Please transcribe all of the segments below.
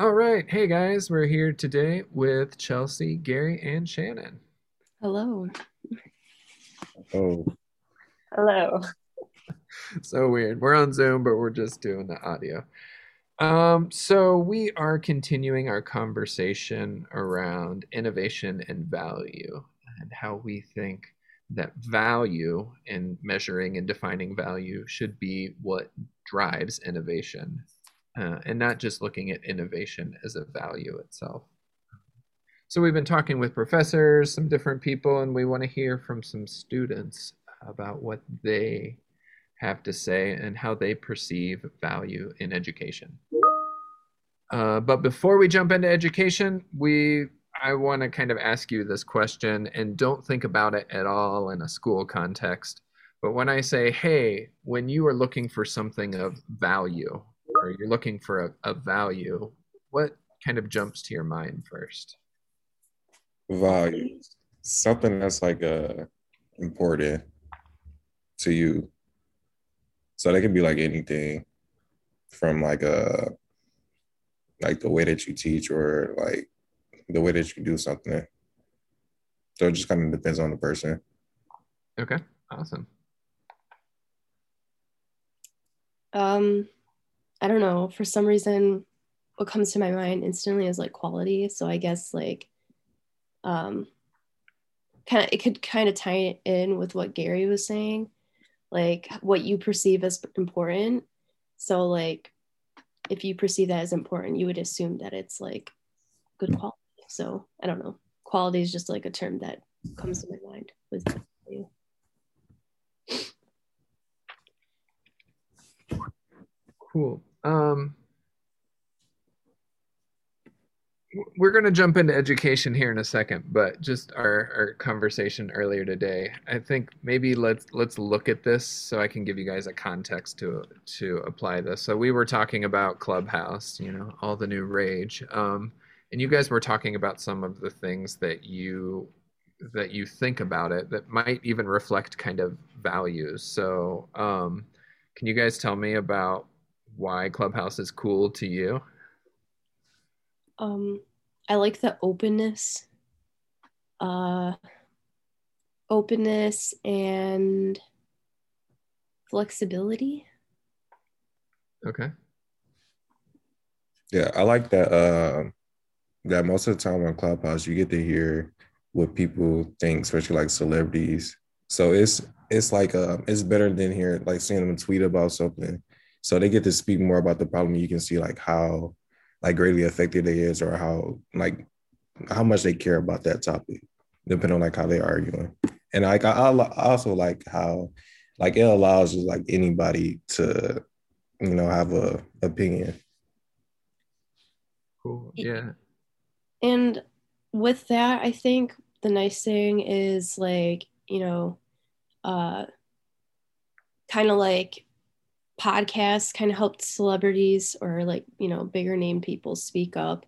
All right. Hey guys, we're here today with Chelsea, Gary, and Shannon. Hello. Oh, Hello. So weird. We're on Zoom, but we're just doing the audio. Um, so we are continuing our conversation around innovation and value and how we think that value and measuring and defining value should be what drives innovation, uh, and not just looking at innovation as a value itself. So we've been talking with professors, some different people, and we want to hear from some students about what they have to say and how they perceive value in education. Uh, but before we jump into education, we I want to kind of ask you this question, and don't think about it at all in a school context. But when I say, "Hey," when you are looking for something of value, or you're looking for a, a value, what kind of jumps to your mind first? values. Something that's like uh important to you. So that can be like anything from like a like the way that you teach or like the way that you do something. So it just kind of depends on the person. Okay, awesome. Um, I don't know. For some reason, what comes to my mind instantly is like quality. So I guess like um kind of it could kind of tie in with what Gary was saying, like what you perceive as important. So like if you perceive that as important, you would assume that it's like good quality. So I don't know. Quality is just like a term that comes to my mind with value. Cool. Um, we're going to jump into education here in a second, but just our, our conversation earlier today, I think maybe let's let's look at this so I can give you guys a context to to apply this. So we were talking about Clubhouse, you know, all the new rage, um, and you guys were talking about some of the things that you that you think about it that might even reflect kind of values. So um, can you guys tell me about why Clubhouse is cool to you? Um, I like the openness, uh, openness and flexibility. Okay. Yeah, I like that uh that most of the time on Clubhouse you get to hear what people think, especially like celebrities. So it's it's like uh it's better than hearing like seeing them tweet about something. So they get to speak more about the problem. You can see like how like greatly affected they is or how like how much they care about that topic, depending on like how they're arguing. And like I, I I also like how like it allows just like anybody to you know have a opinion. Cool. Yeah. And with that, I think the nice thing is like, you know, uh, kind of like podcasts kind of helped celebrities or like, you know, bigger name people speak up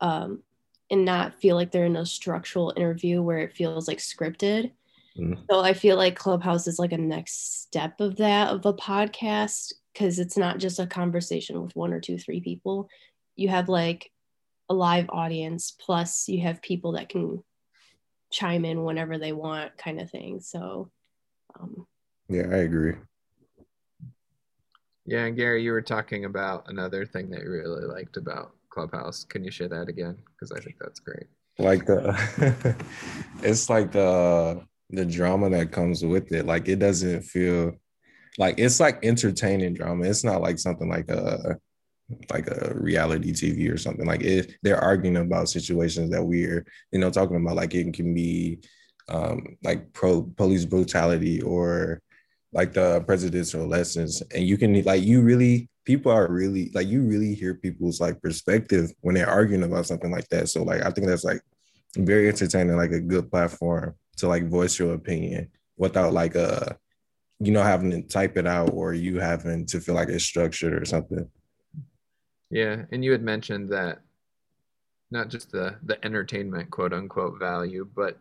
um, and not feel like they're in a structural interview where it feels like scripted. Mhm. So I feel like Clubhouse is like a next step of that of a podcast because it's not just a conversation with one or two, three people. You have like a live audience, plus you have people that can chime in whenever they want, kind of thing. So, um, Yeah, I agree. Yeah. And Gary, you were talking about another thing that you really liked about Clubhouse. Can you share that again? Because I think that's great. like the it's like the the drama that comes with it like it doesn't feel like it's like entertaining drama it's not like something like a like a reality tv or something like if they're arguing about situations that we're you know talking about like it can be um like pro police brutality or like the presidential lessons and you can like you really people are really like you really hear people's like perspective when they're arguing about something like that so like i think that's like very entertaining, like a good platform to like voice your opinion without like uh you know having to type it out or you having to feel like it's structured or something. Yeah. And you had mentioned that not just the the entertainment quote unquote value, but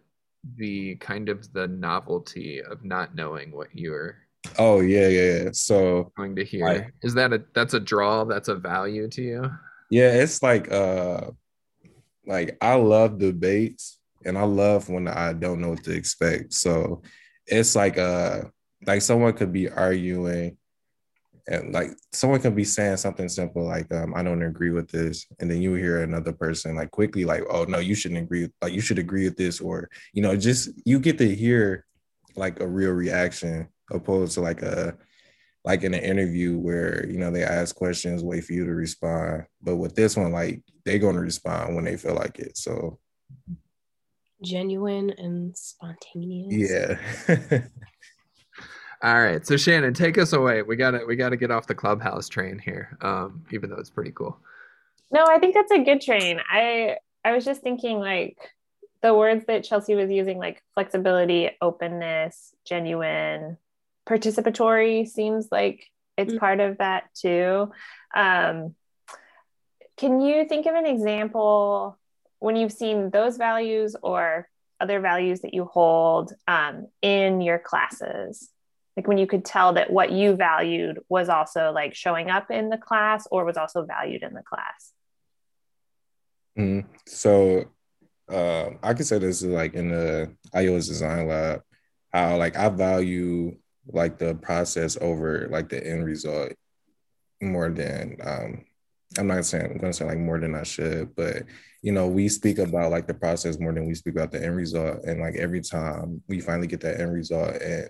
the kind of the novelty of not knowing what you're Oh yeah, yeah, yeah. So going to hear. Is that a that's a draw? That's a value to you? Yeah, it's like uh like I love debates and I love when I don't know what to expect. So it's like uh like someone could be arguing and like someone can be saying something simple like um, I don't agree with this, and then you hear another person like quickly like oh no you shouldn't agree like you should agree with this or you know just you get to hear like a real reaction opposed to like a like in an interview where you know they ask questions, wait for you to respond. But with this one, like they're gonna respond when they feel like it. So genuine and spontaneous. Yeah. All right, so Shannon, take us away. We got to we got to get off the clubhouse train here, um, even though it's pretty cool. No, I think that's a good train. I I was just thinking like the words that Chelsea was using, like flexibility, openness, genuine, participatory seems like it's mm-hmm. part of that too. Um, can you think of an example when you've seen those values or other values that you hold um, in your classes? Like when you could tell that what you valued was also like showing up in the class or was also valued in the class. Mm-hmm. So uh, I could say this is like in the iOS design lab, how like I value like the process over like the end result more than um I'm not saying I'm gonna say like more than I should, but you know, we speak about like the process more than we speak about the end result. And like every time we finally get that end result and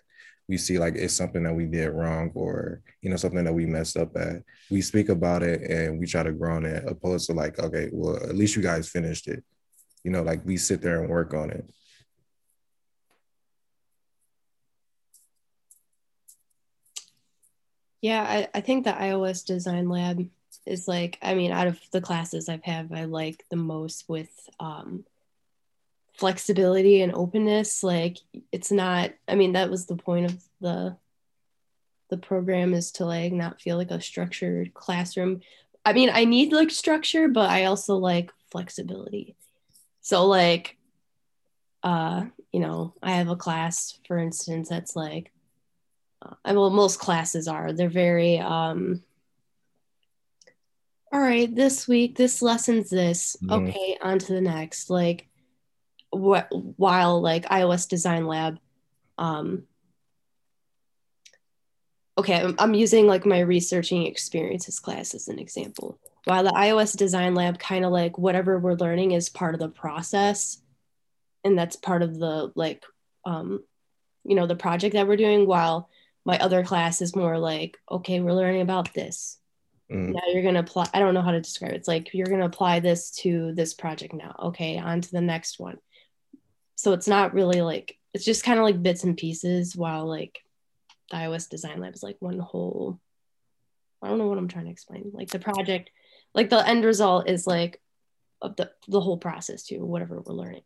we see like it's something that we did wrong or you know something that we messed up at, we speak about it and we try to grow on it, opposed to like, okay, well, at least you guys finished it. You know, like we sit there and work on it. Yeah, I, I think the iOS design lab is like, I mean, out of the classes I've had, I like the most with um, flexibility and openness. Like it's not, I mean, that was the point of the the program is to like not feel like a structured classroom. I mean, I need like structure, but I also like flexibility. So like uh, you know, I have a class, for instance, that's like I well, most classes are. They're very, um, all right, this week, this lesson's this. Mm. Okay, on to the next. Like, what, while like iOS Design Lab, um, okay, I'm, I'm using like my researching experiences class as an example. While the iOS Design Lab, kind of like whatever we're learning is part of the process, and that's part of the like, um, you know, the project that we're doing. While my other class is more like okay we're learning about this mm. now you're to apply i don't know how to describe it it's like you're to apply this to this project now okay on to the next one so it's not really like it's just kind of like bits and pieces while like the ios design lab is like one whole i don't know what i'm trying to explain like the project like the end result is like of the the whole process too whatever we're learning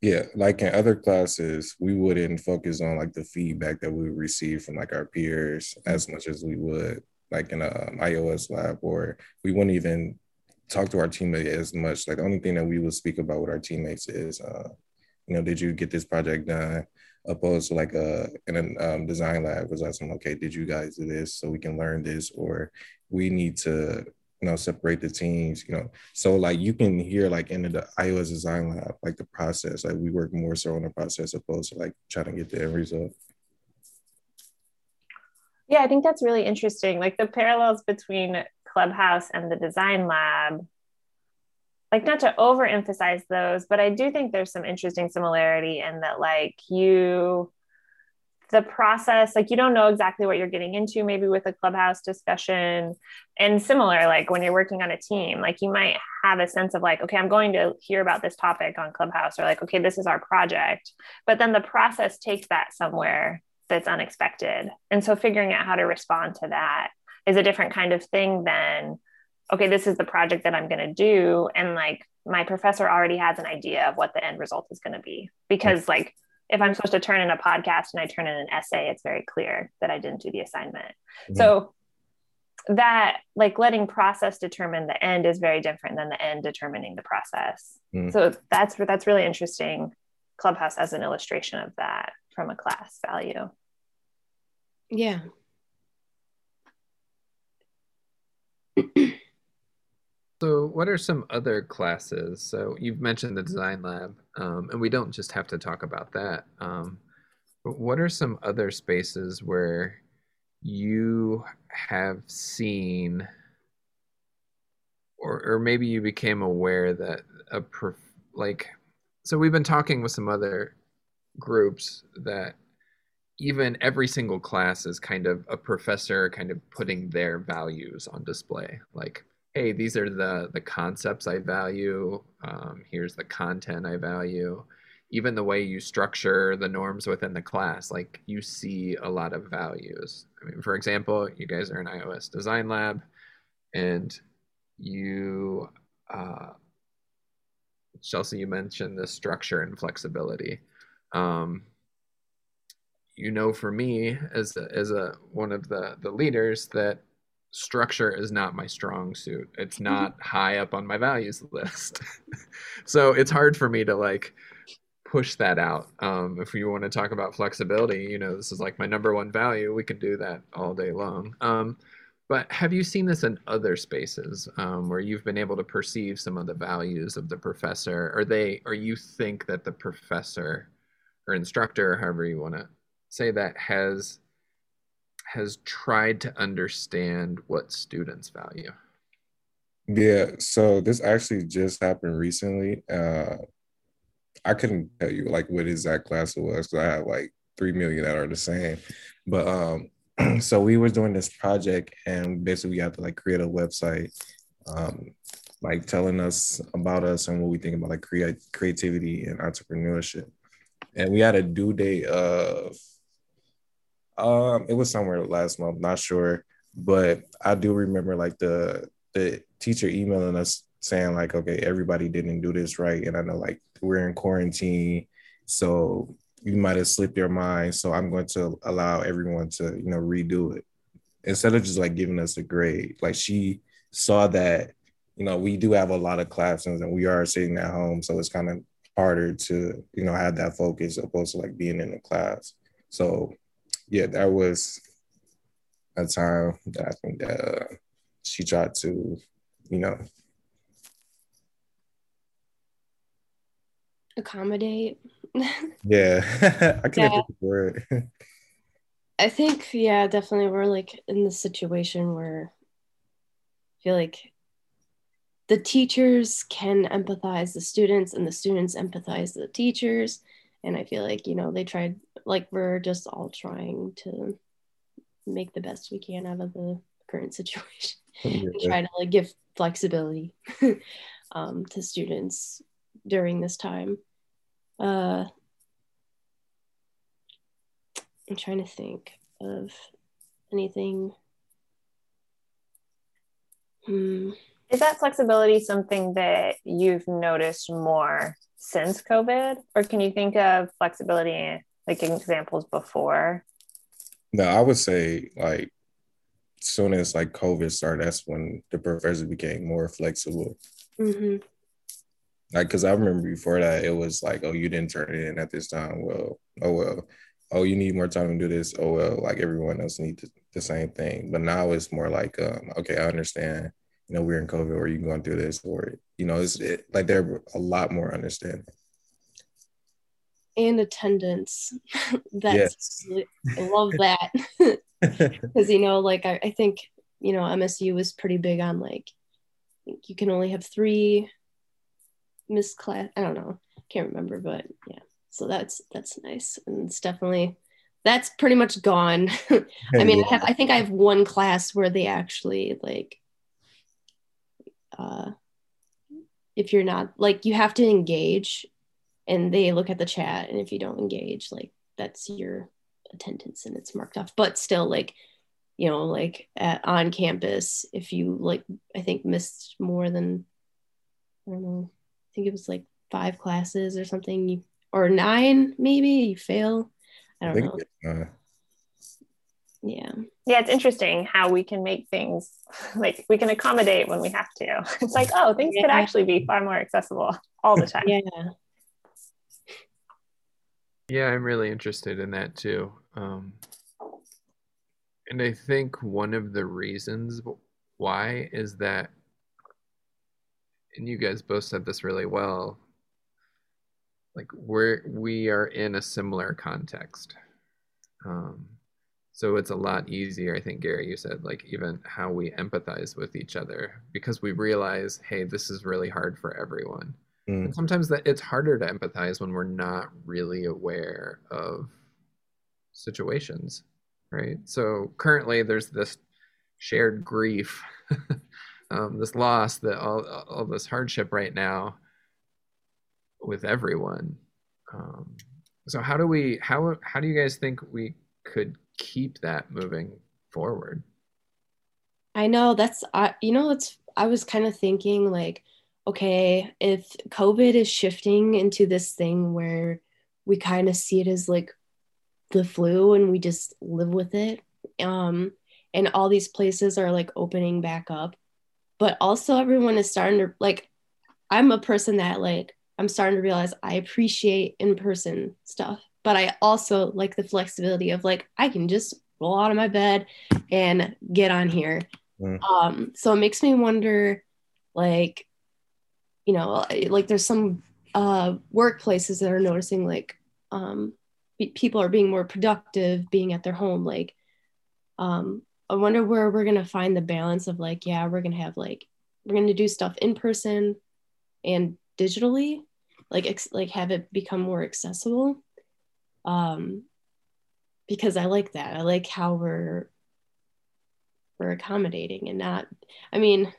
yeah, like in other classes, we wouldn't focus on like the feedback that we receive from like our peers as much as we would like in a um, iOS lab, or we wouldn't even talk to our teammate as much. Like the only thing that we would speak about with our teammates is, uh, you know, did you get this project done? Opposed to like a in a um, design lab was asking, okay, did you guys do this so we can learn this, or we need to you know separate the teams? You know so like you can hear like in the ios design lab like the process like we work more so on the process opposed to like trying to get the end result. Yeah i think that's really interesting. Like the parallels between clubhouse and the design lab like not to overemphasize those but i do think there's some interesting similarity in that like you the process like you don't know exactly what you're getting into maybe with a clubhouse discussion. And similar like when you're working on a team like you might have a sense of like okay i'm going to hear about this topic on clubhouse or like okay this is our project. But then the process takes that somewhere that's unexpected. And so figuring out how to respond to that is a different kind of thing than okay this is the project that i'm going to do and like my professor already has an idea of what the end result is going to be because like if I'm supposed to turn in a podcast and I turn in an essay, it's very clear that I didn't do the assignment. Mm-hmm. So that like letting process determine the end is very different than the end determining the process. Mm-hmm. So that's that's really interesting. Clubhouse as an illustration of that from a class value. Yeah. So, what are some other classes? So, you've mentioned the design lab, um, and we don't just have to talk about that. Um, but what are some other spaces where you have seen, or, or maybe you became aware that a prof, like, so we've been talking with some other groups that even every single class is kind of a professor kind of putting their values on display like hey these are the the concepts i value um, here's the content i value. Even the way you structure the norms within the class like you see a lot of values. I mean for example you guys are in ios design lab and you uh, chelsea you mentioned the structure and flexibility. Um, you know for me as a, as a one of the the leaders that structure is not my strong suit. It's mm-hmm. not high up on my values list. so it's hard for me to like push that out. Um, if you want to talk about flexibility, you know, this is like my number one value. We can do that all day long. Um, but have you seen this in other spaces um, where you've been able to perceive some of the values of the professor, or they, or you think that the professor or instructor, however you want to say that, has has tried to understand what students value? Yeah, so this actually just happened recently. Uh, I couldn't tell you like what exact class it was because I have like three million that are the same. But um, so we were doing this project and basically we had to like create a website, um, like telling us about us and what we think about like create creativity and entrepreneurship. And we had a due date of um, it was somewhere last month, not sure, but I do remember like the the teacher emailing us saying like, okay, everybody didn't do this right, and I know like we're in quarantine, so you might have slipped your mind. So I'm going to allow everyone to you know redo it instead of just like giving us a grade. Like she saw that you know we do have a lot of classrooms and we are sitting at home, so it's kind of harder to you know have that focus opposed to like being in the class. So yeah, that was a time that I think that uh, she tried to, you know, accommodate. yeah, I can't yeah. think of the word. I think, yeah, definitely we're like in the situation where I feel like the teachers can empathize the students and the students empathize the teachers and i feel like you know they tried like we're just all trying to make the best we can out of the current situation yeah. and try to like give flexibility um, to students during this time uh, i'm trying to think of anything hmm. is that flexibility something that you've noticed more since COVID, or can you think of flexibility like examples before? No, I would say like soon as like COVID started, that's when the professors became more flexible. Mm-hmm. Like, cause I remember before that, it was like, oh, you didn't turn it in at this time. Well, oh well. Oh, you need more time to do this. Oh well, like everyone else needs the same thing. But now it's more like, um, okay, I understand you know, we're in COVID or you're going through this or, you know, it's it, like they're a lot more understanding. And attendance. That's, yes. I love that. Because, you know, like I, I think, you know, MSU was pretty big on like, you can only have three missed class. I don't know. Can't remember, but yeah. So that's, that's nice. And it's definitely, that's pretty much gone. I mean, I, have, I think I have one class where they actually like uh, if you're not like you have to engage and they look at the chat and if you don't engage like that's your attendance and it's marked off. But still like you know like at, on campus if you like i think missed more than i don't know i think it was like five classes or something you, or nine maybe you fail. I don't I know. uh, yeah yeah it's interesting how we can make things like we can accommodate when we have to. It's like oh things yeah. could actually be far more accessible all the time. Yeah. Yeah i'm really interested in that too. Um, and i think one of the reasons why is that and you guys both said this really well like we're we are in a similar context. Um, so it's a lot easier i think gary you said like even how we empathize with each other because we realize hey this is really hard for everyone. Mm. and sometimes that it's harder to empathize when we're not really aware of situations right? So currently there's this shared grief um, this loss that all, all this hardship right now with everyone. Um, so how do we how how do you guys think we could keep that moving forward. I know that's I you know it's I was kind of thinking like okay if COVID is shifting into this thing where we kind of see it as like the flu and we just live with it um and all these places are like opening back up but also everyone is starting to like I'm a person that like I'm starting to realize I appreciate in-person stuff but I also like the flexibility of like I can just roll out of my bed and get on here Mm. um so it makes me wonder like you know like there's some uh workplaces that are noticing like um pe- people are being more productive being at their home like um i wonder where we're gonna find the balance of like yeah we're gonna have like we're gonna do stuff in person and digitally like ex- like have it become more accessible um because i like that. I like how we're we're accommodating and not i mean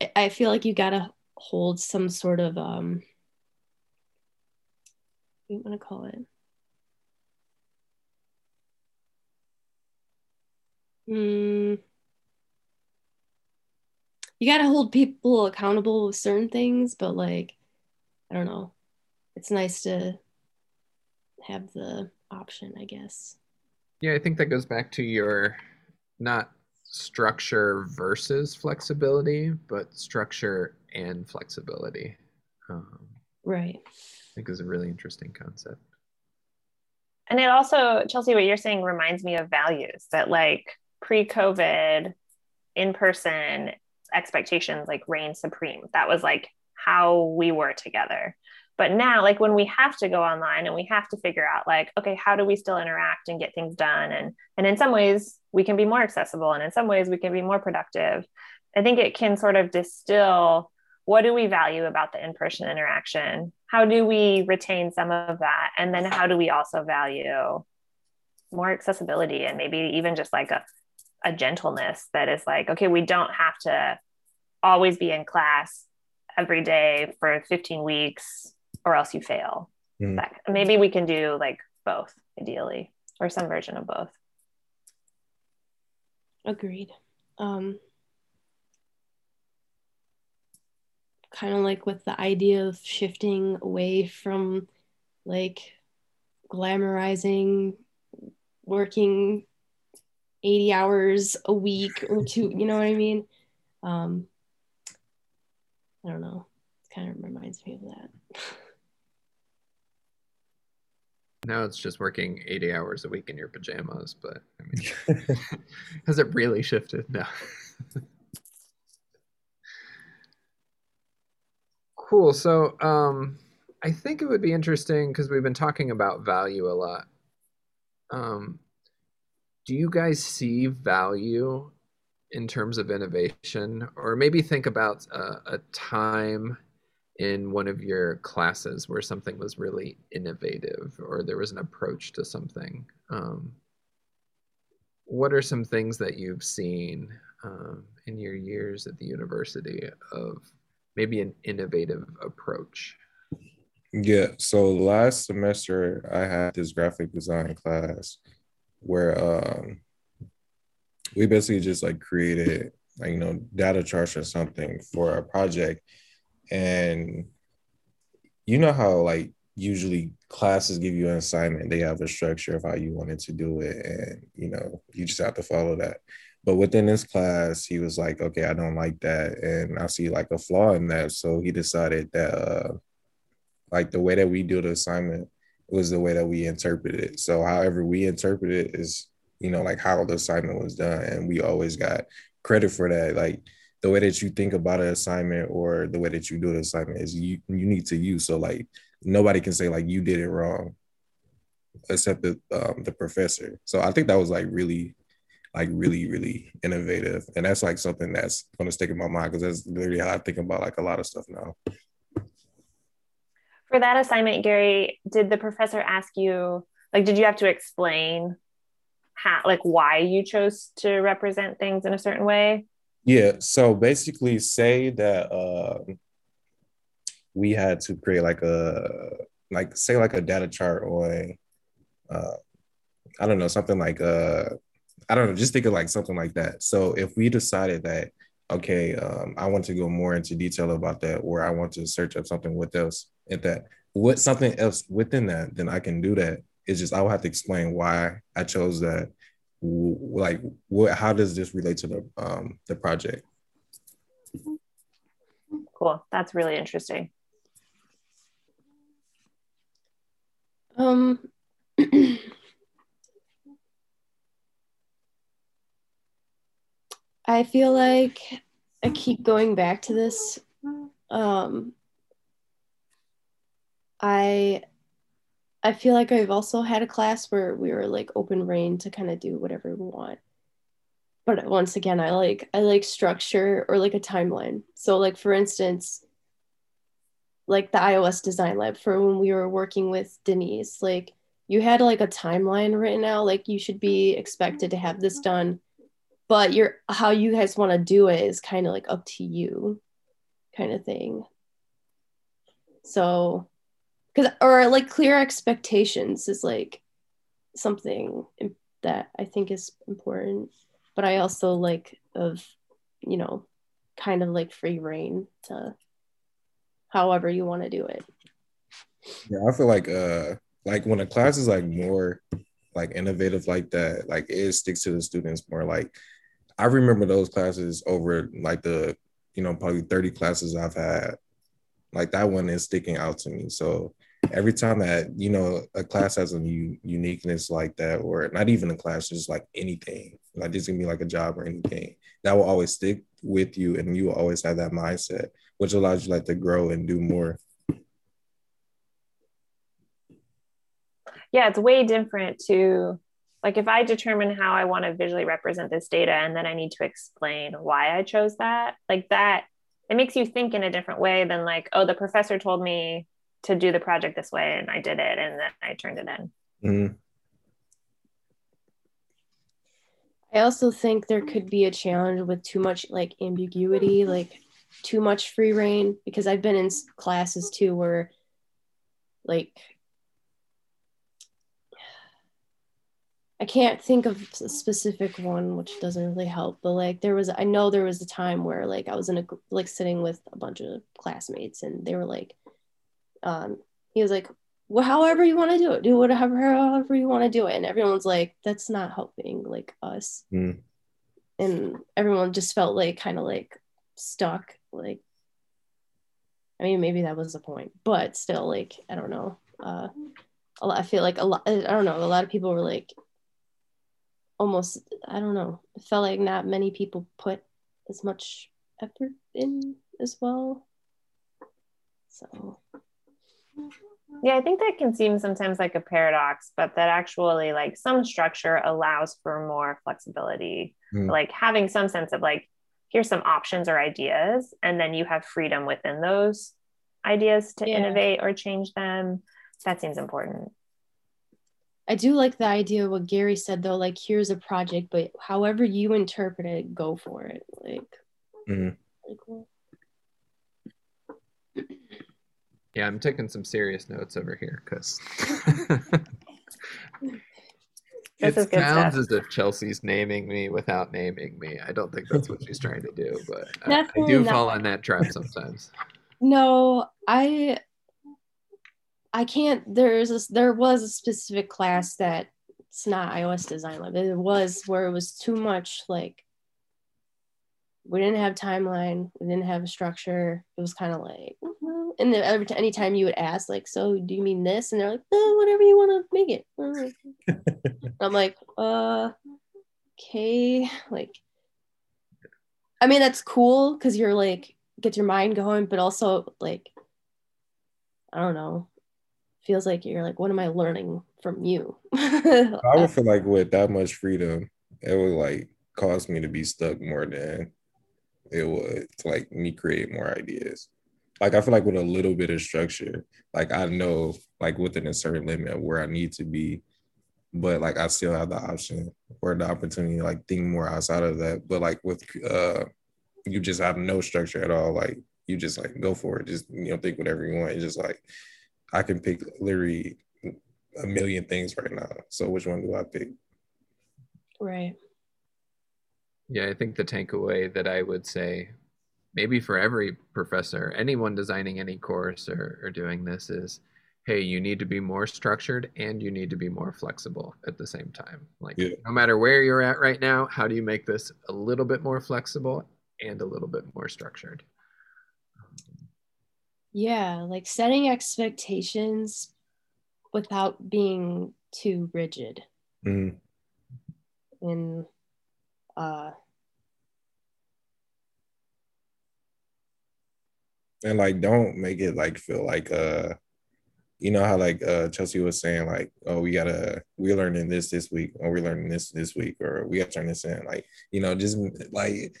I- i feel like you gotta hold some sort of um what do you want to call it? Mm, you gotta hold people accountable with certain things but like i don't know. It's nice to have the option i guess yeah i think that goes back to your not structure versus flexibility but structure and flexibility um, right i think is a really interesting concept And it also, Chelsea, what you're saying reminds me of values that like pre-COVID in person expectations like reign supreme. That was like how we were together. But now, like when we have to go online and we have to figure out like, okay, how do we still interact and get things done? And and in some ways we can be more accessible and in some ways we can be more productive. I think it can sort of distill what do we value about the in-person interaction? How do we retain some of that? And then how do we also value more accessibility and maybe even just like a, a gentleness that is like, okay, we don't have to always be in class every day for 15 weeks or else you fail. Mm. Maybe we can do like both ideally or some version of both. Agreed. Um, kind of like with the idea of shifting away from like glamorizing working 80 hours a week or two, you know what I mean? Um, I don't know. It kind of reminds me of that. now it's just working 80 hours a week in your pajamas but i mean has it really shifted? No. Cool so um i think it would be interesting because we've been talking about value a lot. Um do you guys see value in terms of innovation? Or maybe think about a, a time in one of your classes where something was really innovative or there was an approach to something um, what are some things that you've seen um, in your years at the university of maybe an innovative approach Yeah. So last semester I had this graphic design class where um we basically just like created like you know data charts or something for a project and you know how like usually classes give you an assignment they have a structure of how you wanted to do it and you know you just have to follow that but within this class he was like okay i don't like that and i see like a flaw in that so he decided that uh like the way that we do the assignment was the way that we interpret it. So however we interpret it is, you know, like how the assignment was done. And we always got credit for that. Like the way that you think about an assignment or the way that you do the assignment is you unique to you. So like nobody can say like you did it wrong except the um, the professor. So I think that was like really like really really innovative and that's like something that's to stick in my mind because that's literally how i think about like a lot of stuff now for that assignment gary did the professor ask you like did you have to explain how like why you chose to represent things in a certain way yeah so basically say that uh, we had to create like a like say like a data chart on uh, i don't know something like uh I don't know, just think of like something like that. So if we decided that, okay, um, I want to go more into detail about that, or I want to search up something with else at that, what something else within that, then I can do that. It's just I will have to explain why I chose that. Like, what? How does this relate to the um, the project? Cool. That's really interesting. Um. I feel like I keep going back to this. Um, I I feel like I've also had a class where we were like open reign to kind of do whatever we want. But uh, once again, I like I like structure or like a timeline. So like for instance, like the iOS design lab for when we were working with Denise, like you had like a timeline written out, like you should be expected to have this done but you're how you guys want to do it is kind of like up to you kind of thing so because or like clear expectations is like something that i think is important but i also like of you know kind of like free rein to however you want to do it yeah i feel like uh like when a class is like more like innovative like that like it sticks to the students more like I remember those classes over like the, you know, probably 30 classes I've had. Like that one is sticking out to me. So every time that, you know, a class has a new uniqueness like that, or not even a class, just like anything, like this can be like a job or anything, that will always stick with you and you will always have that mindset, which allows you like to grow and do more. Yeah, it's way different to like if I determine how I want to visually represent this data and then I need to explain why I chose that, like that, it makes you think in a different way than like, oh, the professor told me to do the project this way and I did it and then I turned it in. Mm-hmm. I also think there could be a challenge with too much like ambiguity, like too much free rein, because I've been in classes too where like I can't think of a specific one, which doesn't really help. But like there was, I know there was a time where like I was in a like sitting with a bunch of classmates, and they were like, um, he was like, well, however you want to do it, do whatever, however you want to do it, and everyone's like, that's not helping like us, mm. and everyone just felt like kind of like stuck, like. I mean, maybe that was the point, but still, like, I don't know. Uh, I feel like a lot. I don't know. A lot of people were like, almost I don't know. It felt like not many people put as much effort in as well. So yeah, I think that can seem sometimes like a paradox, but that actually like some structure allows for more flexibility. Mm. Like having some sense of like here's some options or ideas and then you have freedom within those ideas to yeah. innovate or change them. That seems important. I do like the idea of what Gary said though, like here's a project, but however you interpret it, go for it. Like, mm-hmm. cool. Yeah, I'm taking some serious notes over here because it sounds stuff. as if Chelsea's naming me without naming me. I don't think that's what she's trying to do, but I, I do not. fall in that trap sometimes. No, I I can't. There's a, there was a specific class that it's not iOS design lab. It was where it was too much like we didn't have timeline, we didn't have a structure. It was kind of like. And then every t- anytime you would ask like, so do you mean this? And they're like, no, whatever you want to make it. I'm like, uh, okay, like I mean, that's cool because you're like gets your mind going, but also like I don't know, feels like you're like, what am I learning from you? I would feel like with that much freedom, it would like cause me to be stuck more than it would to like me create more ideas. Like I feel like with a little bit of structure, like I know like within a certain limit of where I need to be, but like I still have the option or the opportunity to like think more outside of that. But like with uh you just have no structure at all. Like you just like go for it. Just you know, think whatever you want. It's just like I can pick literally a million things right now. So which one do I pick? Right. Yeah, I think the takeaway that I would say, maybe for every professor, anyone designing any course or, or doing this is, hey, you need to be more structured and you need to be more flexible at the same time. Like Yeah. no matter where you're at right now, how do you make this a little bit more flexible and a little bit more structured? Yeah, like setting expectations without being too rigid Mhm. in uh And like don't make it like feel like uh you know how like uh Chelsea was saying like oh we gotta we're learning this this week or we're learning this this week or we gotta turn this in like you know just like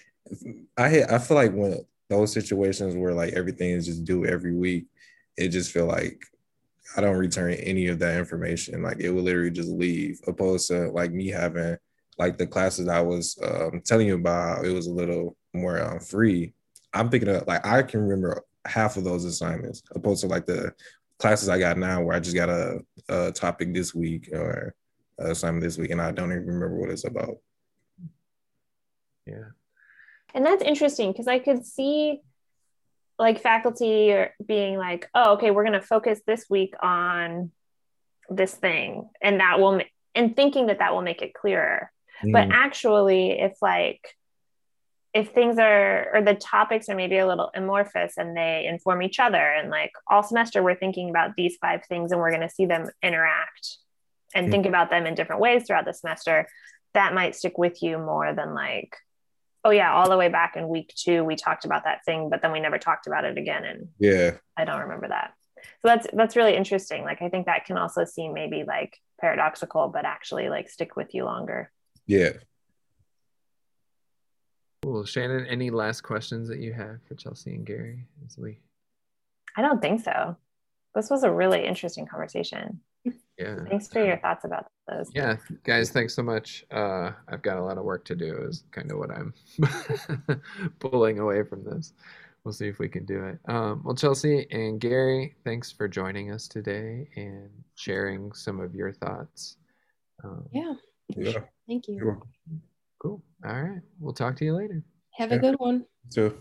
I I feel like when those situations where like everything is just due every week it just feel like I don't return any of that information like it will literally just leave opposed to like me having like the classes I was um, telling you about it was a little more um, free. I'm picking up like I can remember half of those assignments opposed to like the classes I got now where I just got a, a topic this week or a assignment this week and I don't even remember what it's about. Yeah. And that's interesting because I could see like faculty being like, oh, okay, we're going to focus this week on this thing. And that will, ma- and thinking that that will make it clearer. But Mm, actually, if like, if things are, or the topics are maybe a little amorphous and they inform each other, and like all semester we're thinking about these five things and we're going to see them interact and Mm. think about them in different ways throughout the semester, that might stick with you more than like, oh yeah, all the way back in week two, we talked about that thing, but then we never talked about it again. And yeah, I don't remember that. So that's that's really interesting. Like I think that can also seem maybe like paradoxical, but actually like stick with you longer. yeah. Cool. Shannon, any last questions that you have for Chelsea and Gary as we I don't think so. This was a really interesting conversation. yeah. Thanks for your thoughts about those. Yeah, guys, thanks so much. Uh, I've got a lot of work to do, is kind of what I'm pulling away from this. We'll see if we can do it. Um, well, Chelsea and Gary, thanks for joining us today and sharing some of your thoughts. Um, yeah. Yeah. Thank you. Sure. Cool. All right. We'll talk to you later. Have a good one. So